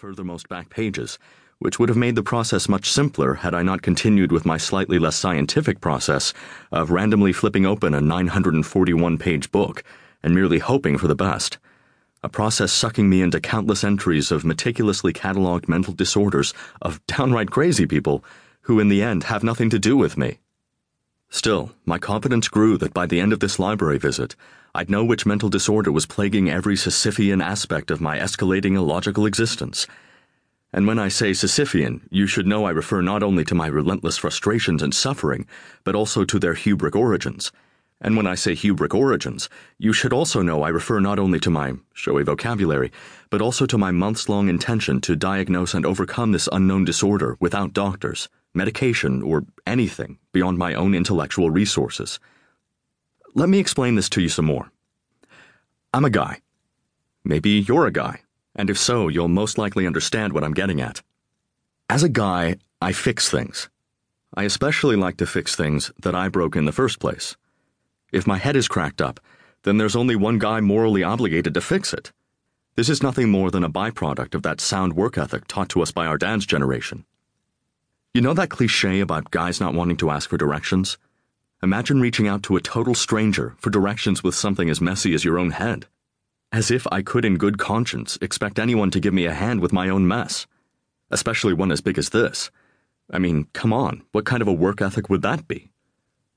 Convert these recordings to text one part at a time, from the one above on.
furthermost back pages, which would have made the process much simpler had I not continued with my slightly less scientific process of randomly flipping open a 941 page book and merely hoping for the best. A process sucking me into countless entries of meticulously catalogued mental disorders of downright crazy people who, in the end, have nothing to do with me. Still, my confidence grew that by the end of this library visit, I'd know which mental disorder was plaguing every Sisyphean aspect of my escalating illogical existence. And when I say Sisyphean, you should know I refer not only to my relentless frustrations and suffering, but also to their Hubric origins. And when I say Hubric origins, you should also know I refer not only to my showy vocabulary, but also to my months long intention to diagnose and overcome this unknown disorder without doctors medication, or anything beyond my own intellectual resources. Let me explain this to you some more. I'm a guy. Maybe you're a guy, and if so, you'll most likely understand what I'm getting at. As a guy, I fix things. I especially like to fix things that I broke in the first place. If my head is cracked up, then there's only one guy morally obligated to fix it. This is nothing more than a byproduct of that sound work ethic taught to us by our dad's generation. You know that cliche about guys not wanting to ask for directions? Imagine reaching out to a total stranger for directions with something as messy as your own head. As if I could, in good conscience, expect anyone to give me a hand with my own mess. Especially one as big as this. I mean, come on, what kind of a work ethic would that be?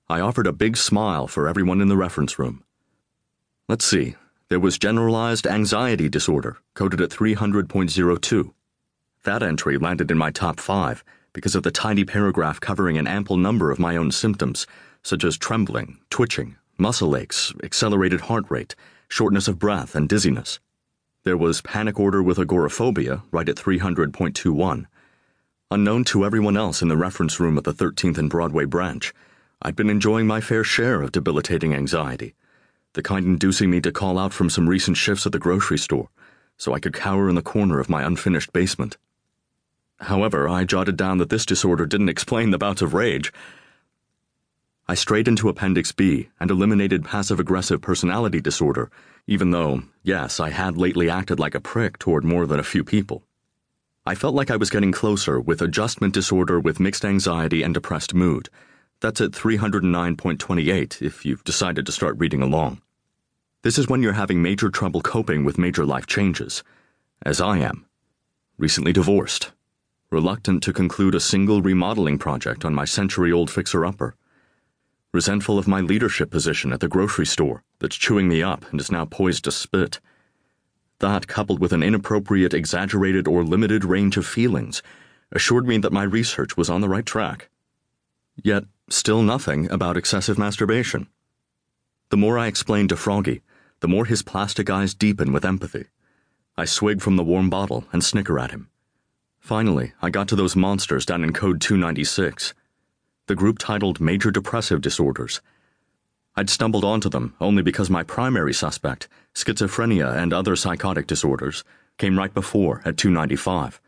I offered a big smile for everyone in the reference room. Let's see, there was generalized anxiety disorder, coded at 300.02. That entry landed in my top five because of the tiny paragraph covering an ample number of my own symptoms, such as trembling, twitching, muscle aches, accelerated heart rate, shortness of breath, and dizziness. There was panic disorder with agoraphobia, right at 300.21. Unknown to everyone else in the reference room at the 13th and Broadway branch, I'd been enjoying my fair share of debilitating anxiety, the kind inducing me to call out from some recent shifts at the grocery store so I could cower in the corner of my unfinished basement. However, I jotted down that this disorder didn't explain the bouts of rage. I strayed into Appendix B and eliminated passive aggressive personality disorder, even though, yes, I had lately acted like a prick toward more than a few people. I felt like I was getting closer with adjustment disorder with mixed anxiety and depressed mood. That's at 309.28 if you've decided to start reading along. This is when you're having major trouble coping with major life changes, as I am. Recently divorced reluctant to conclude a single remodeling project on my century old fixer upper. Resentful of my leadership position at the grocery store that's chewing me up and is now poised to spit. That, coupled with an inappropriate, exaggerated, or limited range of feelings, assured me that my research was on the right track. Yet, still nothing about excessive masturbation. The more I explained to Froggy, the more his plastic eyes deepen with empathy. I swig from the warm bottle and snicker at him. Finally, I got to those monsters down in Code 296. The group titled Major Depressive Disorders. I'd stumbled onto them only because my primary suspect, schizophrenia and other psychotic disorders, came right before at 295.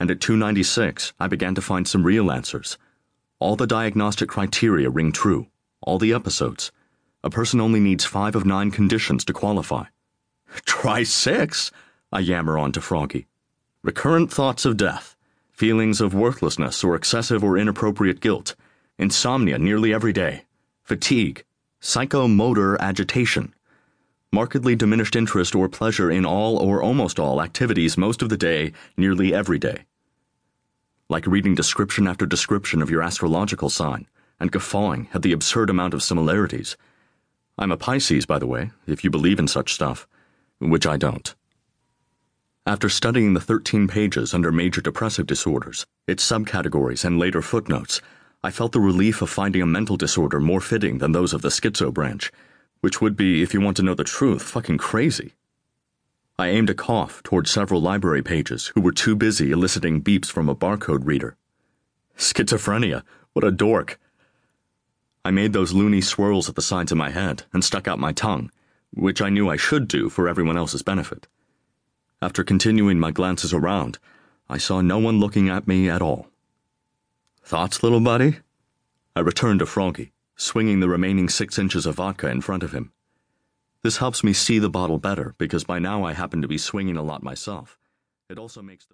And at 296, I began to find some real answers. All the diagnostic criteria ring true, all the episodes. A person only needs five of nine conditions to qualify. Try six, I yammer on to Froggy recurrent thoughts of death, feelings of worthlessness or excessive or inappropriate guilt, insomnia nearly every day, fatigue, psychomotor agitation, markedly diminished interest or pleasure in all or almost all activities most of the day, nearly every day. Like reading description after description of your astrological sign and guffawing at the absurd amount of similarities. I'm a Pisces, by the way, if you believe in such stuff, which I don't. After studying the 13 pages under major depressive disorders, its subcategories, and later footnotes, I felt the relief of finding a mental disorder more fitting than those of the schizo branch, which would be, if you want to know the truth, fucking crazy. I aimed a cough toward several library pages who were too busy eliciting beeps from a barcode reader. Schizophrenia, what a dork. I made those loony swirls at the sides of my head and stuck out my tongue, which I knew I should do for everyone else's benefit. After continuing my glances around, I saw no one looking at me at all. Thoughts, little buddy? I returned to Froggy, swinging the remaining six inches of vodka in front of him. This helps me see the bottle better because by now I happen to be swinging a lot myself. It also makes the